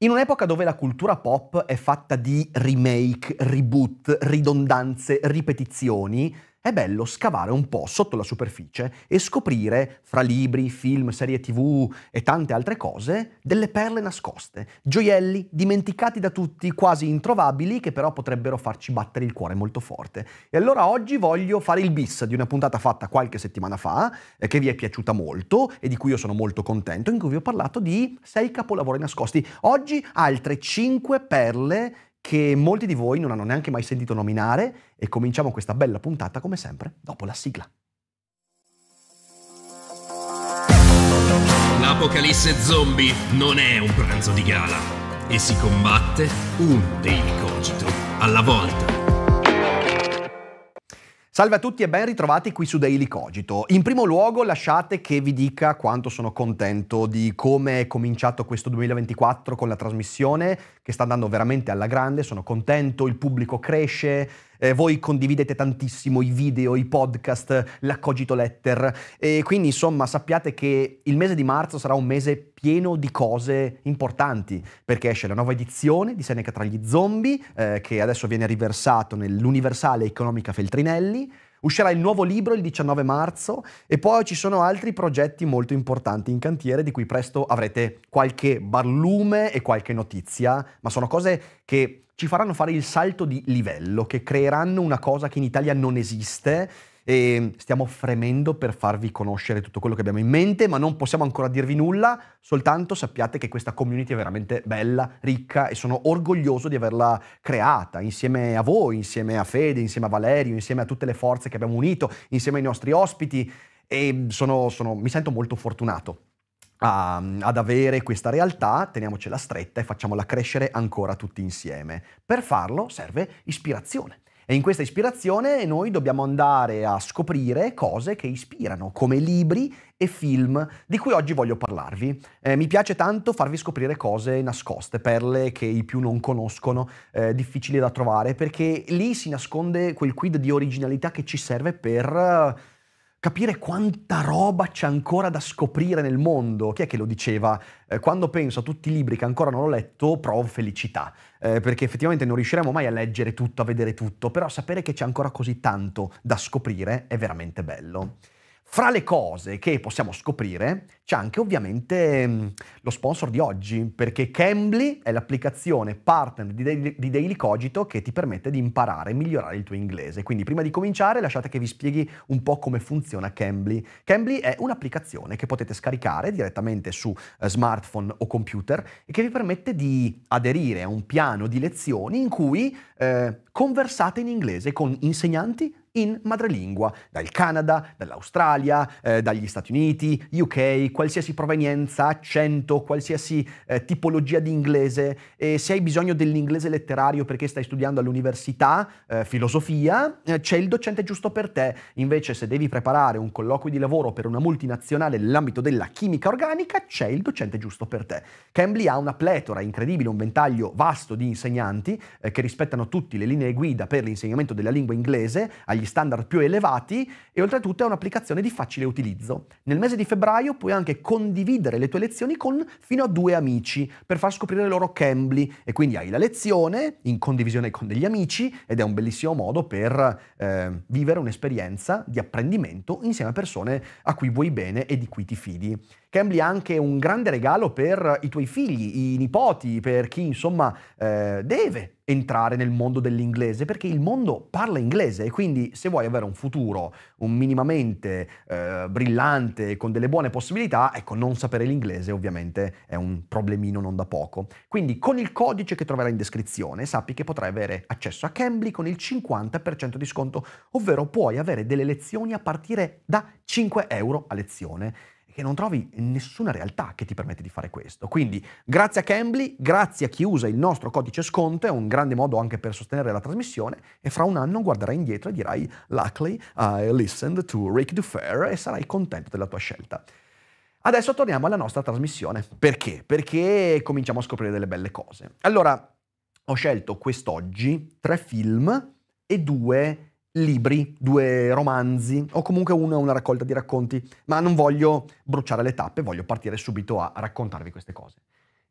In un'epoca dove la cultura pop è fatta di remake, reboot, ridondanze, ripetizioni, è bello scavare un po' sotto la superficie e scoprire, fra libri, film, serie tv e tante altre cose, delle perle nascoste, gioielli dimenticati da tutti, quasi introvabili, che però potrebbero farci battere il cuore molto forte. E allora oggi voglio fare il bis di una puntata fatta qualche settimana fa, eh, che vi è piaciuta molto e di cui io sono molto contento, in cui vi ho parlato di sei capolavori nascosti. Oggi altre cinque perle che molti di voi non hanno neanche mai sentito nominare e cominciamo questa bella puntata come sempre dopo la sigla. L'apocalisse zombie non è un pranzo di gala e si combatte un daily cogito alla volta. Salve a tutti e ben ritrovati qui su Daily Cogito. In primo luogo lasciate che vi dica quanto sono contento di come è cominciato questo 2024 con la trasmissione, che sta andando veramente alla grande, sono contento, il pubblico cresce, eh, voi condividete tantissimo i video, i podcast, la Cogito Letter e quindi insomma sappiate che il mese di marzo sarà un mese pieno di cose importanti perché esce la nuova edizione di Seneca tra gli zombie eh, che adesso viene riversato nell'Universale Economica Feltrinelli. Uscirà il nuovo libro il 19 marzo e poi ci sono altri progetti molto importanti in cantiere di cui presto avrete qualche barlume e qualche notizia, ma sono cose che ci faranno fare il salto di livello, che creeranno una cosa che in Italia non esiste e stiamo fremendo per farvi conoscere tutto quello che abbiamo in mente, ma non possiamo ancora dirvi nulla, soltanto sappiate che questa community è veramente bella, ricca e sono orgoglioso di averla creata insieme a voi, insieme a Fede, insieme a Valerio, insieme a tutte le forze che abbiamo unito, insieme ai nostri ospiti e sono, sono, mi sento molto fortunato a, ad avere questa realtà, teniamocela stretta e facciamola crescere ancora tutti insieme. Per farlo serve ispirazione. E in questa ispirazione noi dobbiamo andare a scoprire cose che ispirano, come libri e film di cui oggi voglio parlarvi. Eh, mi piace tanto farvi scoprire cose nascoste, perle che i più non conoscono, eh, difficili da trovare, perché lì si nasconde quel quid di originalità che ci serve per capire quanta roba c'è ancora da scoprire nel mondo. Chi è che lo diceva? Eh, quando penso a tutti i libri che ancora non ho letto, provo felicità, eh, perché effettivamente non riusciremo mai a leggere tutto, a vedere tutto, però sapere che c'è ancora così tanto da scoprire è veramente bello. Fra le cose che possiamo scoprire c'è anche ovviamente mh, lo sponsor di oggi, perché Cambly è l'applicazione partner di Daily, di Daily Cogito che ti permette di imparare e migliorare il tuo inglese. Quindi prima di cominciare lasciate che vi spieghi un po' come funziona Cambly. Cambly è un'applicazione che potete scaricare direttamente su eh, smartphone o computer e che vi permette di aderire a un piano di lezioni in cui eh, conversate in inglese con insegnanti in madrelingua, dal Canada, dall'Australia, eh, dagli Stati Uniti, UK, qualsiasi provenienza, accento, qualsiasi eh, tipologia di inglese e se hai bisogno dell'inglese letterario perché stai studiando all'università, eh, filosofia, eh, c'è il docente giusto per te. Invece se devi preparare un colloquio di lavoro per una multinazionale nell'ambito della chimica organica, c'è il docente giusto per te. Cambly ha una pletora incredibile, un ventaglio vasto di insegnanti eh, che rispettano tutti le linee guida per l'insegnamento della lingua inglese agli standard più elevati e oltretutto è un'applicazione di facile utilizzo. Nel mese di febbraio puoi anche condividere le tue lezioni con fino a due amici per far scoprire loro Cambly e quindi hai la lezione in condivisione con degli amici ed è un bellissimo modo per eh, vivere un'esperienza di apprendimento insieme a persone a cui vuoi bene e di cui ti fidi. Cambly ha anche un grande regalo per i tuoi figli, i nipoti, per chi insomma eh, deve entrare nel mondo dell'inglese, perché il mondo parla inglese e quindi se vuoi avere un futuro un minimamente eh, brillante, con delle buone possibilità, ecco, non sapere l'inglese ovviamente è un problemino non da poco. Quindi con il codice che troverai in descrizione sappi che potrai avere accesso a Cambly con il 50% di sconto, ovvero puoi avere delle lezioni a partire da 5 euro a lezione che non trovi nessuna realtà che ti permette di fare questo. Quindi grazie a Cambly, grazie a chi usa il nostro codice sconto, è un grande modo anche per sostenere la trasmissione e fra un anno guarderai indietro e dirai Luckily I listened to Rick Dufair e sarai contento della tua scelta. Adesso torniamo alla nostra trasmissione. Perché? Perché cominciamo a scoprire delle belle cose. Allora, ho scelto quest'oggi tre film e due libri, due romanzi o comunque una, una raccolta di racconti, ma non voglio bruciare le tappe, voglio partire subito a raccontarvi queste cose.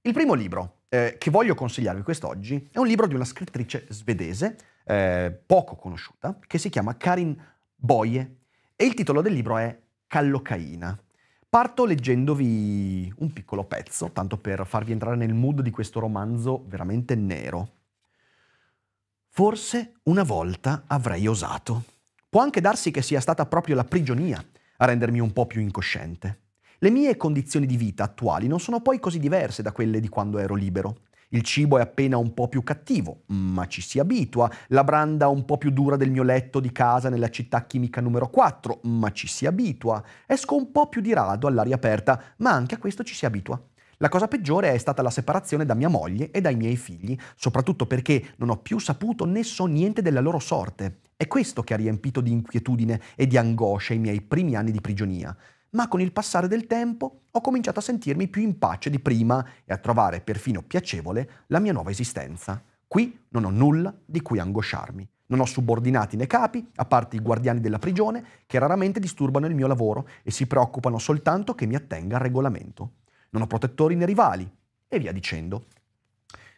Il primo libro eh, che voglio consigliarvi quest'oggi è un libro di una scrittrice svedese, eh, poco conosciuta, che si chiama Karin Boye e il titolo del libro è Callocaina. Parto leggendovi un piccolo pezzo, tanto per farvi entrare nel mood di questo romanzo veramente nero. Forse una volta avrei osato. Può anche darsi che sia stata proprio la prigionia a rendermi un po' più incosciente. Le mie condizioni di vita attuali non sono poi così diverse da quelle di quando ero libero. Il cibo è appena un po' più cattivo, ma ci si abitua. La branda un po' più dura del mio letto di casa nella città chimica numero 4, ma ci si abitua. Esco un po' più di rado all'aria aperta, ma anche a questo ci si abitua. La cosa peggiore è stata la separazione da mia moglie e dai miei figli, soprattutto perché non ho più saputo né so niente della loro sorte. È questo che ha riempito di inquietudine e di angoscia i miei primi anni di prigionia ma con il passare del tempo ho cominciato a sentirmi più in pace di prima e a trovare perfino piacevole la mia nuova esistenza. Qui non ho nulla di cui angosciarmi. Non ho subordinati né capi, a parte i guardiani della prigione, che raramente disturbano il mio lavoro e si preoccupano soltanto che mi attenga al regolamento. Non ho protettori né rivali, e via dicendo.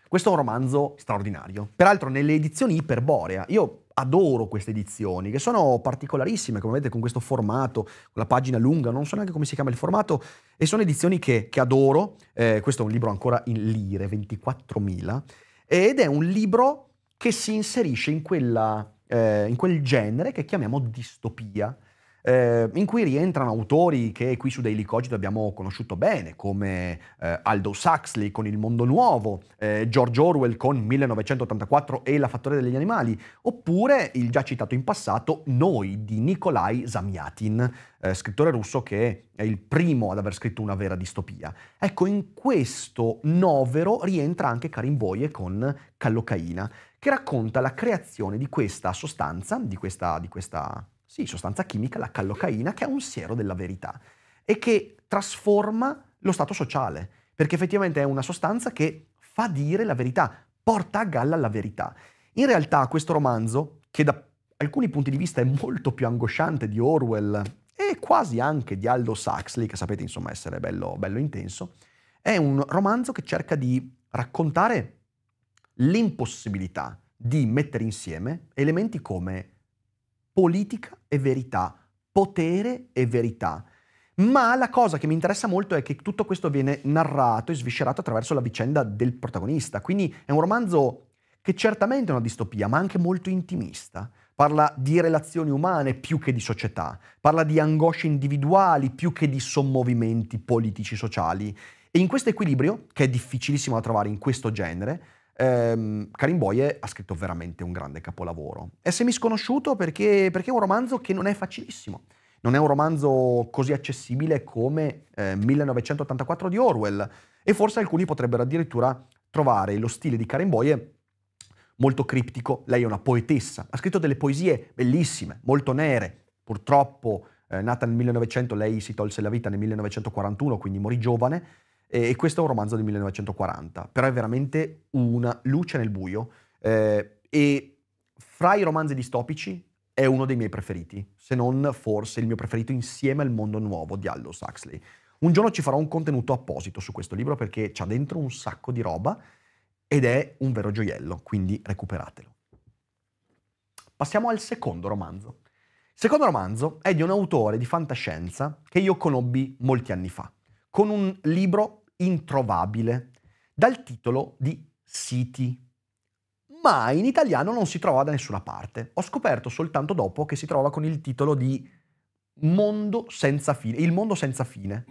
Questo è un romanzo straordinario. Peraltro nelle edizioni Iperborea, io adoro queste edizioni, che sono particolarissime, come vedete, con questo formato, con la pagina lunga, non so neanche come si chiama il formato, e sono edizioni che, che adoro. Eh, questo è un libro ancora in lire, 24.000, ed è un libro che si inserisce in, quella, eh, in quel genere che chiamiamo distopia eh, in cui rientrano autori che qui su Daily Cogito abbiamo conosciuto bene, come eh, Aldous Huxley con Il mondo nuovo, eh, George Orwell con 1984 e La fattoria degli animali, oppure il già citato in passato Noi di Nikolai Zamyatin, eh, scrittore russo che è il primo ad aver scritto una vera distopia. Ecco, in questo novero rientra anche Karim Boye con Callocaina, che racconta la creazione di questa sostanza, di questa, di questa sì, sostanza chimica, la callocaina, che è un siero della verità e che trasforma lo stato sociale, perché effettivamente è una sostanza che fa dire la verità, porta a galla la verità. In realtà questo romanzo, che da alcuni punti di vista è molto più angosciante di Orwell e quasi anche di Aldous Huxley, che sapete insomma essere bello, bello intenso, è un romanzo che cerca di raccontare l'impossibilità di mettere insieme elementi come politica e verità, potere e verità. Ma la cosa che mi interessa molto è che tutto questo viene narrato e sviscerato attraverso la vicenda del protagonista. Quindi è un romanzo che certamente è una distopia, ma anche molto intimista. Parla di relazioni umane più che di società, parla di angosce individuali più che di sommovimenti politici sociali. E in questo equilibrio, che è difficilissimo da trovare in questo genere, ehm, Karim Boye ha scritto veramente un grande capolavoro. È semisconosciuto perché, perché è un romanzo che non è facilissimo. Non è un romanzo così accessibile come eh, 1984 di Orwell e forse alcuni potrebbero addirittura trovare lo stile di Karim Boye molto criptico. Lei è una poetessa, ha scritto delle poesie bellissime, molto nere. Purtroppo, eh, nata nel 1900, lei si tolse la vita nel 1941, quindi morì giovane e questo è un romanzo del 1940, però è veramente una luce nel buio eh, e fra i romanzi distopici è uno dei miei preferiti, se non forse il mio preferito insieme al mondo nuovo di Aldous Huxley. Un giorno ci farò un contenuto apposito su questo libro perché c'ha dentro un sacco di roba ed è un vero gioiello, quindi recuperatelo. Passiamo al secondo romanzo. Il secondo romanzo è di un autore di fantascienza che io conobbi molti anni fa con un libro introvabile dal titolo di City. Ma in italiano non si trova da nessuna parte. Ho scoperto soltanto dopo che si trova con il titolo di Mondo senza fine, Il mondo senza fine.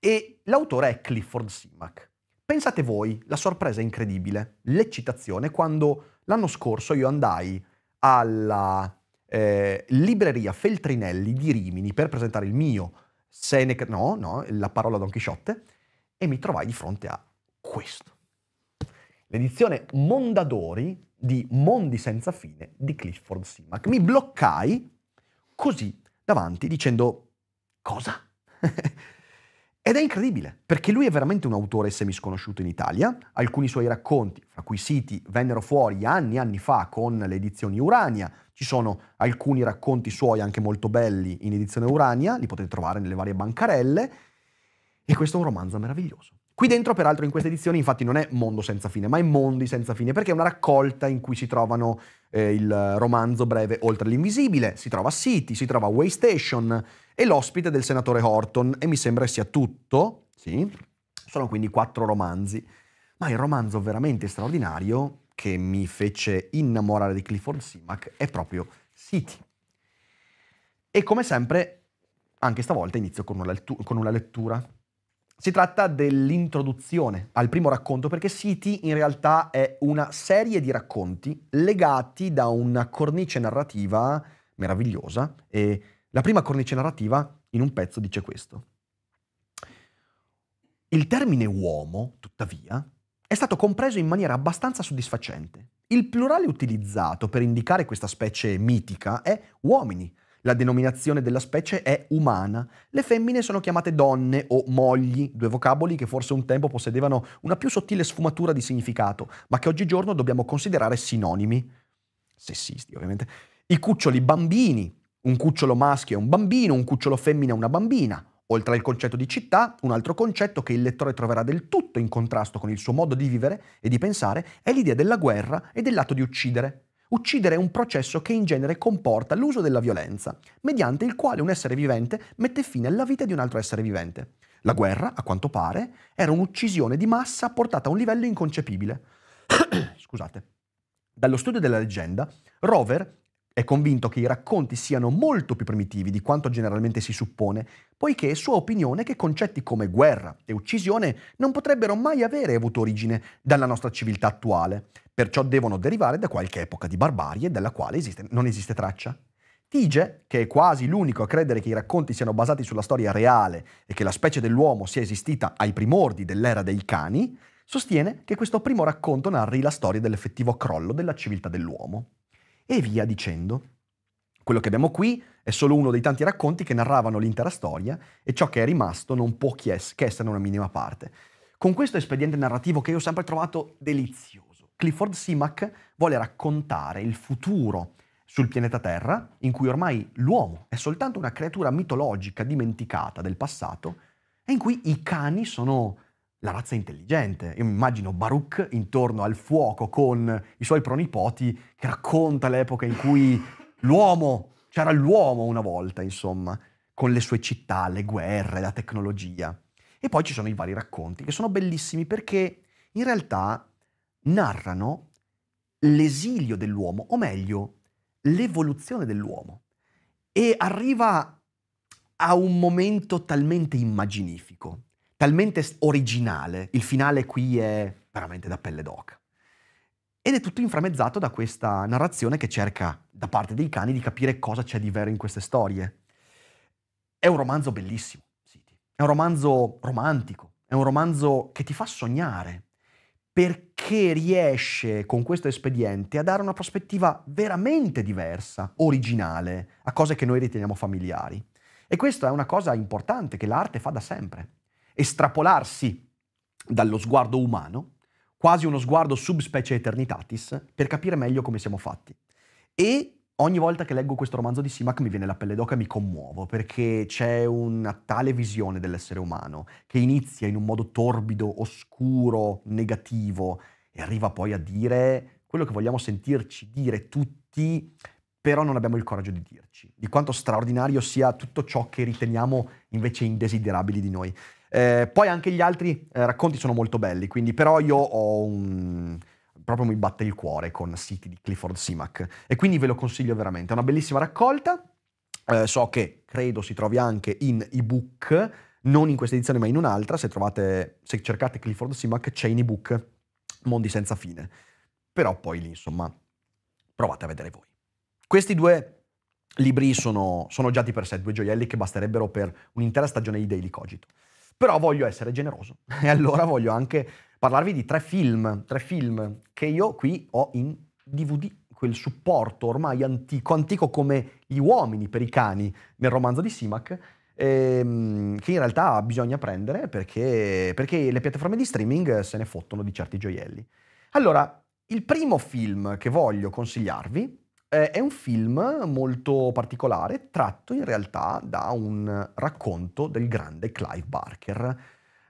E l'autore è Clifford Simac. Pensate voi, la sorpresa incredibile, l'eccitazione quando l'anno scorso io andai alla eh, libreria Feltrinelli di Rimini per presentare il mio Seneca, no, no, la parola Don Chisciotte, e mi trovai di fronte a questo. L'edizione Mondadori di Mondi senza fine di Clifford Simac. Mi bloccai così davanti dicendo cosa? Ed è incredibile, perché lui è veramente un autore semisconosciuto in Italia. Alcuni suoi racconti, fra cui siti, vennero fuori anni e anni fa con le edizioni Urania. Ci sono alcuni racconti suoi anche molto belli in edizione Urania, li potete trovare nelle varie bancarelle. E questo è un romanzo meraviglioso. Qui dentro, peraltro, in questa edizione, infatti, non è Mondo senza fine, ma è Mondi senza fine, perché è una raccolta in cui si trovano eh, il romanzo breve Oltre l'invisibile, si trova City, si trova Waystation e l'ospite del senatore Horton, e mi sembra sia tutto, sì, sono quindi quattro romanzi. Ma il romanzo veramente straordinario che mi fece innamorare di Clifford Simac è proprio City. E come sempre, anche stavolta inizio con una, lettu- con una lettura. Si tratta dell'introduzione al primo racconto perché City in realtà è una serie di racconti legati da una cornice narrativa meravigliosa e la prima cornice narrativa in un pezzo dice questo. Il termine uomo, tuttavia, è stato compreso in maniera abbastanza soddisfacente. Il plurale utilizzato per indicare questa specie mitica è uomini. La denominazione della specie è umana. Le femmine sono chiamate donne o mogli, due vocaboli che forse un tempo possedevano una più sottile sfumatura di significato, ma che oggigiorno dobbiamo considerare sinonimi. Sessisti, ovviamente. I cuccioli bambini. Un cucciolo maschio è un bambino, un cucciolo femmina è una bambina. Oltre al concetto di città, un altro concetto che il lettore troverà del tutto in contrasto con il suo modo di vivere e di pensare è l'idea della guerra e dell'atto di uccidere. Uccidere è un processo che in genere comporta l'uso della violenza, mediante il quale un essere vivente mette fine alla vita di un altro essere vivente. La guerra, a quanto pare, era un'uccisione di massa portata a un livello inconcepibile. Scusate. Dallo studio della leggenda, Rover è convinto che i racconti siano molto più primitivi di quanto generalmente si suppone, poiché è sua opinione che concetti come guerra e uccisione non potrebbero mai avere avuto origine dalla nostra civiltà attuale, perciò devono derivare da qualche epoca di barbarie della quale esiste, non esiste traccia. Tige, che è quasi l'unico a credere che i racconti siano basati sulla storia reale e che la specie dell'uomo sia esistita ai primordi dell'era dei cani, sostiene che questo primo racconto narri la storia dell'effettivo crollo della civiltà dell'uomo e via dicendo. Quello che abbiamo qui è solo uno dei tanti racconti che narravano l'intera storia e ciò che è rimasto non può che essere una minima parte. Con questo espediente narrativo che io ho sempre trovato delizioso, Clifford Simac vuole raccontare il futuro sul pianeta Terra, in cui ormai l'uomo è soltanto una creatura mitologica dimenticata del passato, e in cui i cani sono la razza intelligente. Io mi immagino Baruch intorno al fuoco con i suoi pronipoti che racconta l'epoca in cui l'uomo, c'era l'uomo una volta, insomma, con le sue città, le guerre, la tecnologia. E poi ci sono i vari racconti che sono bellissimi perché in realtà narrano l'esilio dell'uomo, o meglio, l'evoluzione dell'uomo. E arriva a un momento talmente immaginifico talmente originale, il finale qui è veramente da pelle d'oca. Ed è tutto inframmezzato da questa narrazione che cerca, da parte dei cani, di capire cosa c'è di vero in queste storie. È un romanzo bellissimo, City. È un romanzo romantico, è un romanzo che ti fa sognare, perché riesce con questo espediente a dare una prospettiva veramente diversa, originale, a cose che noi riteniamo familiari. E questa è una cosa importante che l'arte fa da sempre estrapolarsi dallo sguardo umano, quasi uno sguardo subspecie eternitatis, per capire meglio come siamo fatti. E ogni volta che leggo questo romanzo di Simac mi viene la pelle d'oca e mi commuovo, perché c'è una tale visione dell'essere umano che inizia in un modo torbido, oscuro, negativo e arriva poi a dire quello che vogliamo sentirci dire tutti, però non abbiamo il coraggio di dirci, di quanto straordinario sia tutto ciò che riteniamo invece indesiderabili di noi. Eh, poi anche gli altri eh, racconti sono molto belli, quindi però io ho un... proprio mi batte il cuore con City di Clifford Simac e quindi ve lo consiglio veramente. È una bellissima raccolta, eh, so che credo si trovi anche in ebook, non in questa edizione ma in un'altra, se, trovate, se cercate Clifford Simac c'è in ebook Mondi senza fine, però poi lì insomma provate a vedere voi. Questi due libri sono, sono già di per sé due gioielli che basterebbero per un'intera stagione di Daily Cogito. Però voglio essere generoso e allora voglio anche parlarvi di tre film, tre film che io qui ho in DVD, quel supporto ormai antico, antico come gli uomini per i cani nel romanzo di Simac, ehm, che in realtà bisogna prendere perché, perché le piattaforme di streaming se ne fottono di certi gioielli. Allora, il primo film che voglio consigliarvi eh, è un film molto particolare, tratto in realtà da un racconto del grande Clive Barker.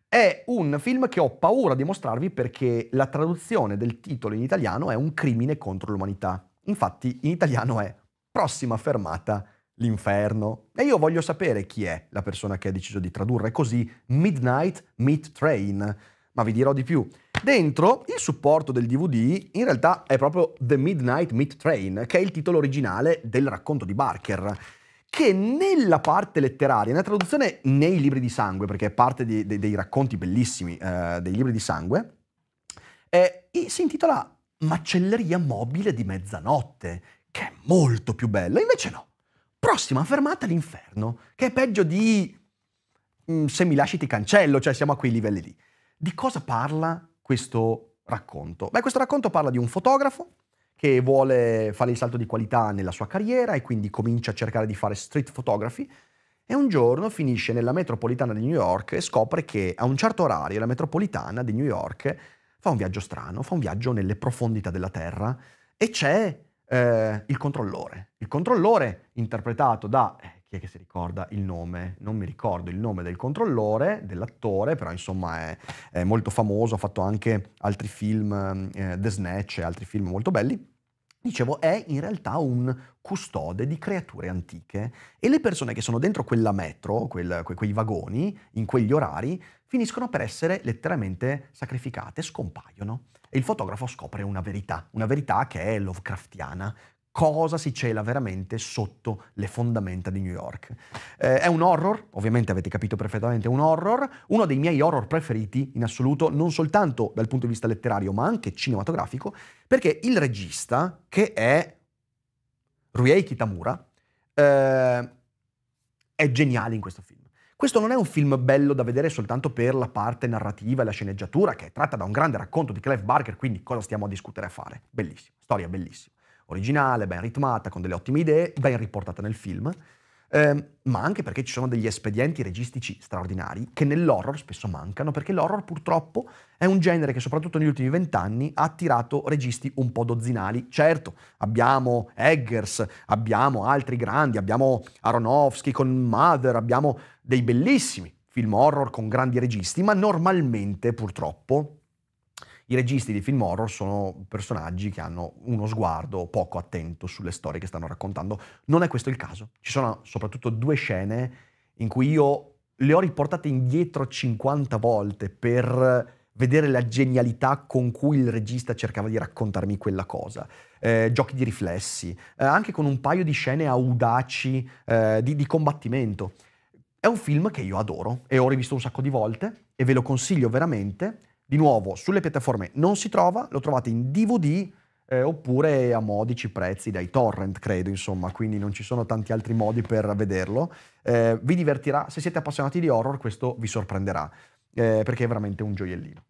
È un film che ho paura di mostrarvi perché la traduzione del titolo in italiano è un crimine contro l'umanità. Infatti in italiano è Prossima fermata, l'inferno. E io voglio sapere chi è la persona che ha deciso di tradurre così Midnight Meat Train. Ma vi dirò di più. Dentro il supporto del DVD in realtà è proprio The Midnight Meat Train, che è il titolo originale del racconto di Barker che nella parte letteraria, nella traduzione nei libri di sangue, perché è parte di, di, dei racconti bellissimi eh, dei libri di sangue, eh, si intitola Macelleria mobile di mezzanotte, che è molto più bella. Invece no, prossima fermata l'inferno, che è peggio di mm, Se mi lasci ti cancello, cioè siamo a quei livelli lì. Di cosa parla questo racconto? Beh, questo racconto parla di un fotografo che vuole fare il salto di qualità nella sua carriera e quindi comincia a cercare di fare street photography e un giorno finisce nella metropolitana di New York e scopre che a un certo orario la metropolitana di New York fa un viaggio strano, fa un viaggio nelle profondità della Terra e c'è eh, il controllore. Il controllore interpretato da... Chi è che si ricorda il nome? Non mi ricordo il nome del controllore, dell'attore, però insomma è, è molto famoso, ha fatto anche altri film, eh, The Snatch e altri film molto belli. Dicevo, è in realtà un custode di creature antiche e le persone che sono dentro quella metro, quel, que, quei vagoni, in quegli orari, finiscono per essere letteralmente sacrificate, scompaiono. E il fotografo scopre una verità, una verità che è Lovecraftiana, cosa si cela veramente sotto le fondamenta di New York. Eh, è un horror, ovviamente avete capito perfettamente, è un horror, uno dei miei horror preferiti in assoluto, non soltanto dal punto di vista letterario, ma anche cinematografico, perché il regista, che è Ruei Kitamura, eh, è geniale in questo film. Questo non è un film bello da vedere soltanto per la parte narrativa e la sceneggiatura, che è tratta da un grande racconto di Clive Barker, quindi cosa stiamo a discutere a fare? Bellissimo, storia bellissima originale, ben ritmata, con delle ottime idee, ben riportata nel film, eh, ma anche perché ci sono degli espedienti registici straordinari che nell'horror spesso mancano, perché l'horror purtroppo è un genere che soprattutto negli ultimi vent'anni ha attirato registi un po' dozzinali. Certo, abbiamo Eggers, abbiamo altri grandi, abbiamo Aronofsky con Mother, abbiamo dei bellissimi film horror con grandi registi, ma normalmente purtroppo i registi di film horror sono personaggi che hanno uno sguardo poco attento sulle storie che stanno raccontando. Non è questo il caso. Ci sono soprattutto due scene in cui io le ho riportate indietro 50 volte per vedere la genialità con cui il regista cercava di raccontarmi quella cosa. Eh, giochi di riflessi, eh, anche con un paio di scene audaci eh, di, di combattimento. È un film che io adoro e ho rivisto un sacco di volte e ve lo consiglio veramente di nuovo, sulle piattaforme non si trova, lo trovate in DVD eh, oppure a modici prezzi dai torrent, credo, insomma, quindi non ci sono tanti altri modi per vederlo. Eh, vi divertirà, se siete appassionati di horror questo vi sorprenderà, eh, perché è veramente un gioiellino.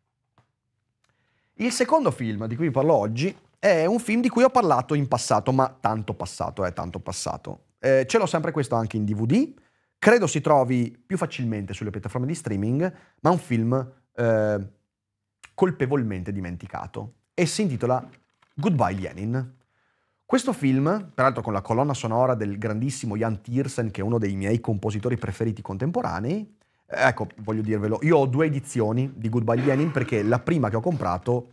Il secondo film di cui vi parlo oggi è un film di cui ho parlato in passato, ma tanto passato, è tanto passato. Eh, ce l'ho sempre questo anche in DVD, credo si trovi più facilmente sulle piattaforme di streaming, ma è un film eh, colpevolmente dimenticato e si intitola Goodbye Lenin. Questo film, peraltro con la colonna sonora del grandissimo Jan Tiersen, che è uno dei miei compositori preferiti contemporanei, ecco, voglio dirvelo, io ho due edizioni di Goodbye Lenin perché la prima che ho comprato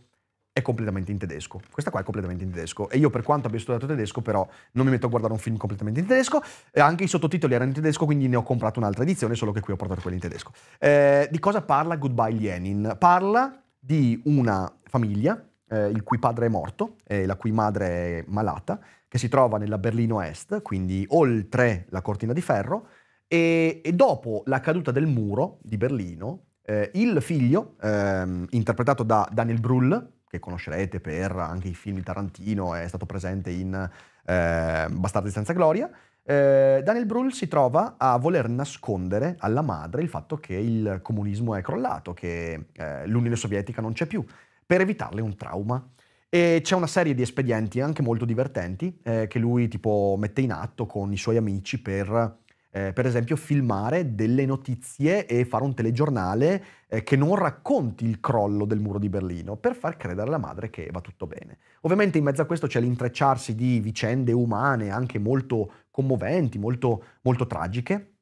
è completamente in tedesco. Questa qua è completamente in tedesco. E io, per quanto abbia studiato tedesco, però non mi metto a guardare un film completamente in tedesco. E anche i sottotitoli erano in tedesco, quindi ne ho comprato un'altra edizione, solo che qui ho portato quella in tedesco. Eh, di cosa parla Goodbye Lenin? Parla di una famiglia eh, il cui padre è morto e la cui madre è malata, che si trova nella Berlino Est, quindi oltre la cortina di ferro, e, e dopo la caduta del muro di Berlino, eh, il figlio, ehm, interpretato da Daniel Brühl, che conoscerete per anche i film di Tarantino, è stato presente in eh, Bastardi senza gloria, eh, Daniel Brühl si trova a voler nascondere alla madre il fatto che il comunismo è crollato, che eh, l'Unione Sovietica non c'è più, per evitarle un trauma. E c'è una serie di espedienti anche molto divertenti eh, che lui tipo mette in atto con i suoi amici per eh, per esempio filmare delle notizie e fare un telegiornale eh, che non racconti il crollo del muro di Berlino per far credere alla madre che va tutto bene. Ovviamente in mezzo a questo c'è l'intrecciarsi di vicende umane anche molto commoventi, molto, molto tragiche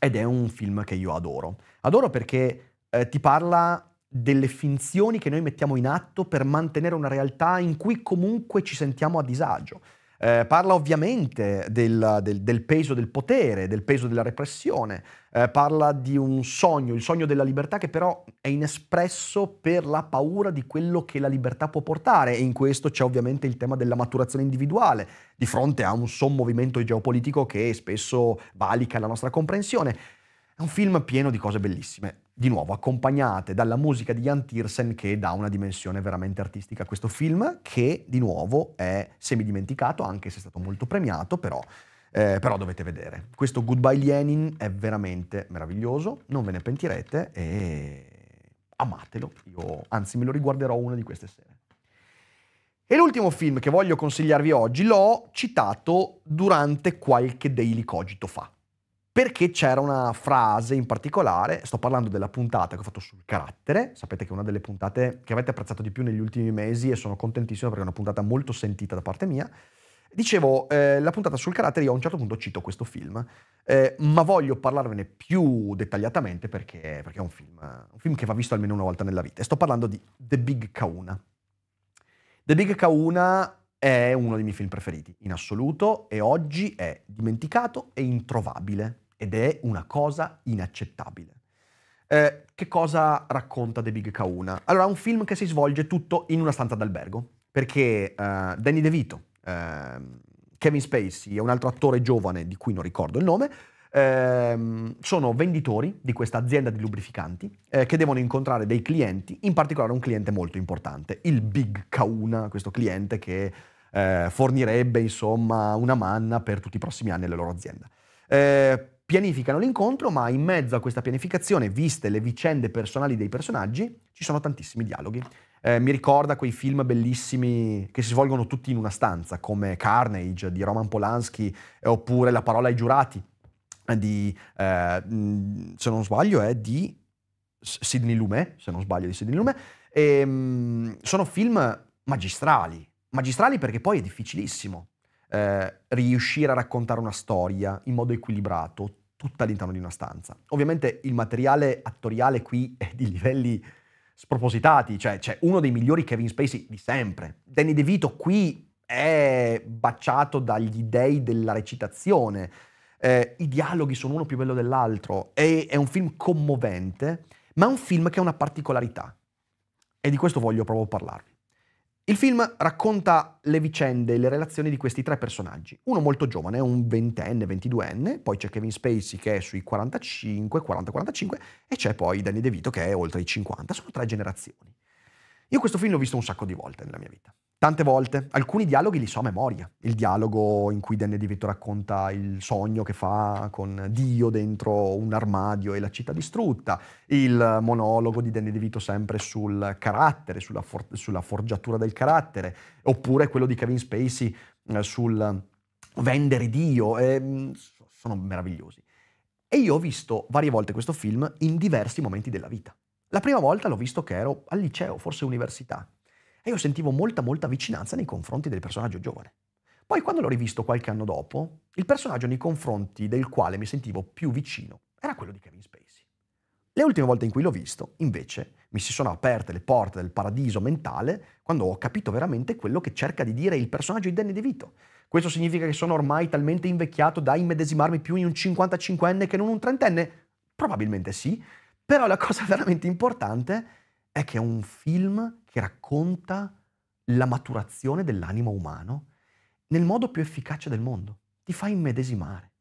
ed è un film che io adoro. Adoro perché eh, ti parla delle finzioni che noi mettiamo in atto per mantenere una realtà in cui comunque ci sentiamo a disagio. Eh, parla ovviamente del, del, del, peso del potere, del peso della repressione, eh, parla di un sogno, il sogno della libertà che però è inespresso per la paura di quello che la libertà può portare e in questo c'è ovviamente il tema della maturazione individuale di fronte a un sommovimento geopolitico che spesso valica la nostra comprensione. È un film pieno di cose bellissime di nuovo accompagnate dalla musica di Jan Tiersen che dà una dimensione veramente artistica a questo film che di nuovo è semidimenticato anche se è stato molto premiato però, eh, però dovete vedere. Questo Goodbye Lenin è veramente meraviglioso, non ve ne pentirete e amatelo, io anzi me lo riguarderò una di queste sere. E l'ultimo film che voglio consigliarvi oggi l'ho citato durante qualche Daily Cogito fa perché c'era una frase in particolare, sto parlando della puntata che ho fatto sul carattere, sapete che è una delle puntate che avete apprezzato di più negli ultimi mesi e sono contentissimo perché è una puntata molto sentita da parte mia. Dicevo, eh, la puntata sul carattere, io a un certo punto cito questo film, eh, ma voglio parlarvene più dettagliatamente perché, perché è un film, un film, che va visto almeno una volta nella vita. E sto parlando di The Big Kauna. The Big Kauna è uno dei miei film preferiti in assoluto e oggi è dimenticato e introvabile ed è una cosa inaccettabile. Eh, che cosa racconta The Big Kauna? Allora, è un film che si svolge tutto in una stanza d'albergo, perché eh, Danny DeVito, eh, Kevin Spacey e un altro attore giovane di cui non ricordo il nome, ehm, sono venditori di questa azienda di lubrificanti eh, che devono incontrare dei clienti, in particolare un cliente molto importante, il Big Kauna, questo cliente che eh, fornirebbe insomma una manna per tutti i prossimi anni alla loro azienda. Eh, pianificano l'incontro, ma in mezzo a questa pianificazione, viste le vicende personali dei personaggi, ci sono tantissimi dialoghi. Eh, mi ricorda quei film bellissimi che si svolgono tutti in una stanza, come Carnage di Roman Polanski, eh, oppure La parola ai giurati di, eh, se non sbaglio, è di Sidney Lumet, se non sbaglio di Sidney Lumet. E, ehm, sono film magistrali, magistrali perché poi è difficilissimo eh, riuscire a raccontare una storia in modo equilibrato, tutta all'interno di una stanza. Ovviamente il materiale attoriale qui è di livelli spropositati, cioè c'è uno dei migliori Kevin Spacey di sempre. Danny DeVito qui è baciato dagli dei della recitazione, eh, i dialoghi sono uno più bello dell'altro, è, è un film commovente, ma è un film che ha una particolarità e di questo voglio proprio parlarvi. Il film racconta le vicende e le relazioni di questi tre personaggi. Uno molto giovane, un ventenne, ventiduenne, poi c'è Kevin Spacey che è sui 45, 40-45 e c'è poi Danny DeVito che è oltre i 50. Sono tre generazioni. Io questo film l'ho visto un sacco di volte nella mia vita. Tante volte. Alcuni dialoghi li so a memoria. Il dialogo in cui Danny DeVito racconta il sogno che fa con Dio dentro un armadio e la città distrutta. Il monologo di Danny DeVito sempre sul carattere, sulla, for- sulla forgiatura del carattere. Oppure quello di Kevin Spacey eh, sul vendere Dio. Eh, sono meravigliosi. E io ho visto varie volte questo film in diversi momenti della vita. La prima volta l'ho visto che ero al liceo, forse università, e io sentivo molta, molta vicinanza nei confronti del personaggio giovane. Poi quando l'ho rivisto qualche anno dopo, il personaggio nei confronti del quale mi sentivo più vicino era quello di Kevin Spacey. Le ultime volte in cui l'ho visto, invece, mi si sono aperte le porte del paradiso mentale quando ho capito veramente quello che cerca di dire il personaggio di Danny DeVito. Questo significa che sono ormai talmente invecchiato da immedesimarmi più in un 55enne che non un trentenne? Probabilmente sì, però la cosa veramente importante è che è un film che racconta la maturazione dell'animo umano nel modo più efficace del mondo. Ti fa immedesimare,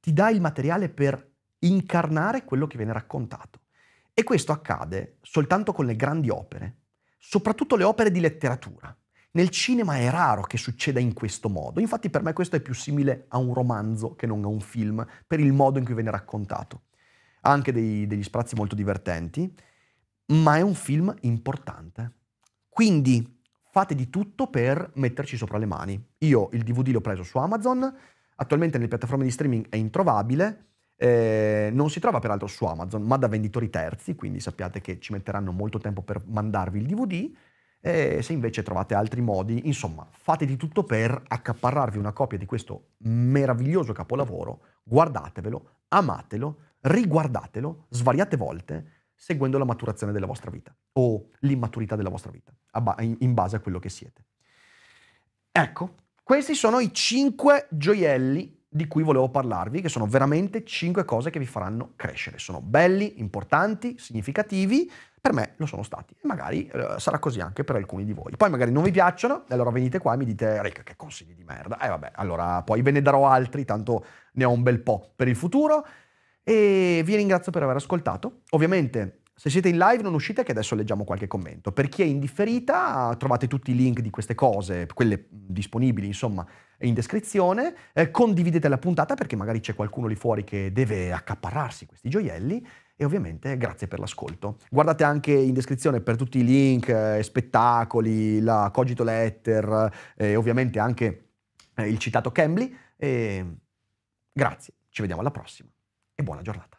ti dà il materiale per incarnare quello che viene raccontato. E questo accade soltanto con le grandi opere, soprattutto le opere di letteratura. Nel cinema è raro che succeda in questo modo, infatti per me questo è più simile a un romanzo che non a un film, per il modo in cui viene raccontato ha anche dei, degli sprazzi molto divertenti, ma è un film importante. Quindi fate di tutto per metterci sopra le mani. Io il DVD l'ho preso su Amazon, attualmente nelle piattaforme di streaming è introvabile, eh, non si trova peraltro su Amazon, ma da venditori terzi, quindi sappiate che ci metteranno molto tempo per mandarvi il DVD. E se invece trovate altri modi, insomma, fate di tutto per accaparrarvi una copia di questo meraviglioso capolavoro, guardatevelo, amatelo riguardatelo svariate volte, seguendo la maturazione della vostra vita o l'immaturità della vostra vita, in base a quello che siete. Ecco, questi sono i cinque gioielli di cui volevo parlarvi, che sono veramente cinque cose che vi faranno crescere. Sono belli, importanti, significativi, per me lo sono stati e magari eh, sarà così anche per alcuni di voi. Poi magari non vi piacciono e allora venite qua e mi dite Rick che consigli di merda. E eh, vabbè, allora poi ve ne darò altri, tanto ne ho un bel po' per il futuro e vi ringrazio per aver ascoltato. Ovviamente se siete in live non uscite che adesso leggiamo qualche commento. Per chi è in differita trovate tutti i link di queste cose, quelle disponibili insomma in descrizione. Eh, condividete la puntata perché magari c'è qualcuno lì fuori che deve accaparrarsi questi gioielli e ovviamente grazie per l'ascolto. Guardate anche in descrizione per tutti i link, eh, spettacoli, la Cogito Letter e ovviamente anche eh, il citato Cambly. Grazie, ci vediamo alla prossima e buona giornata.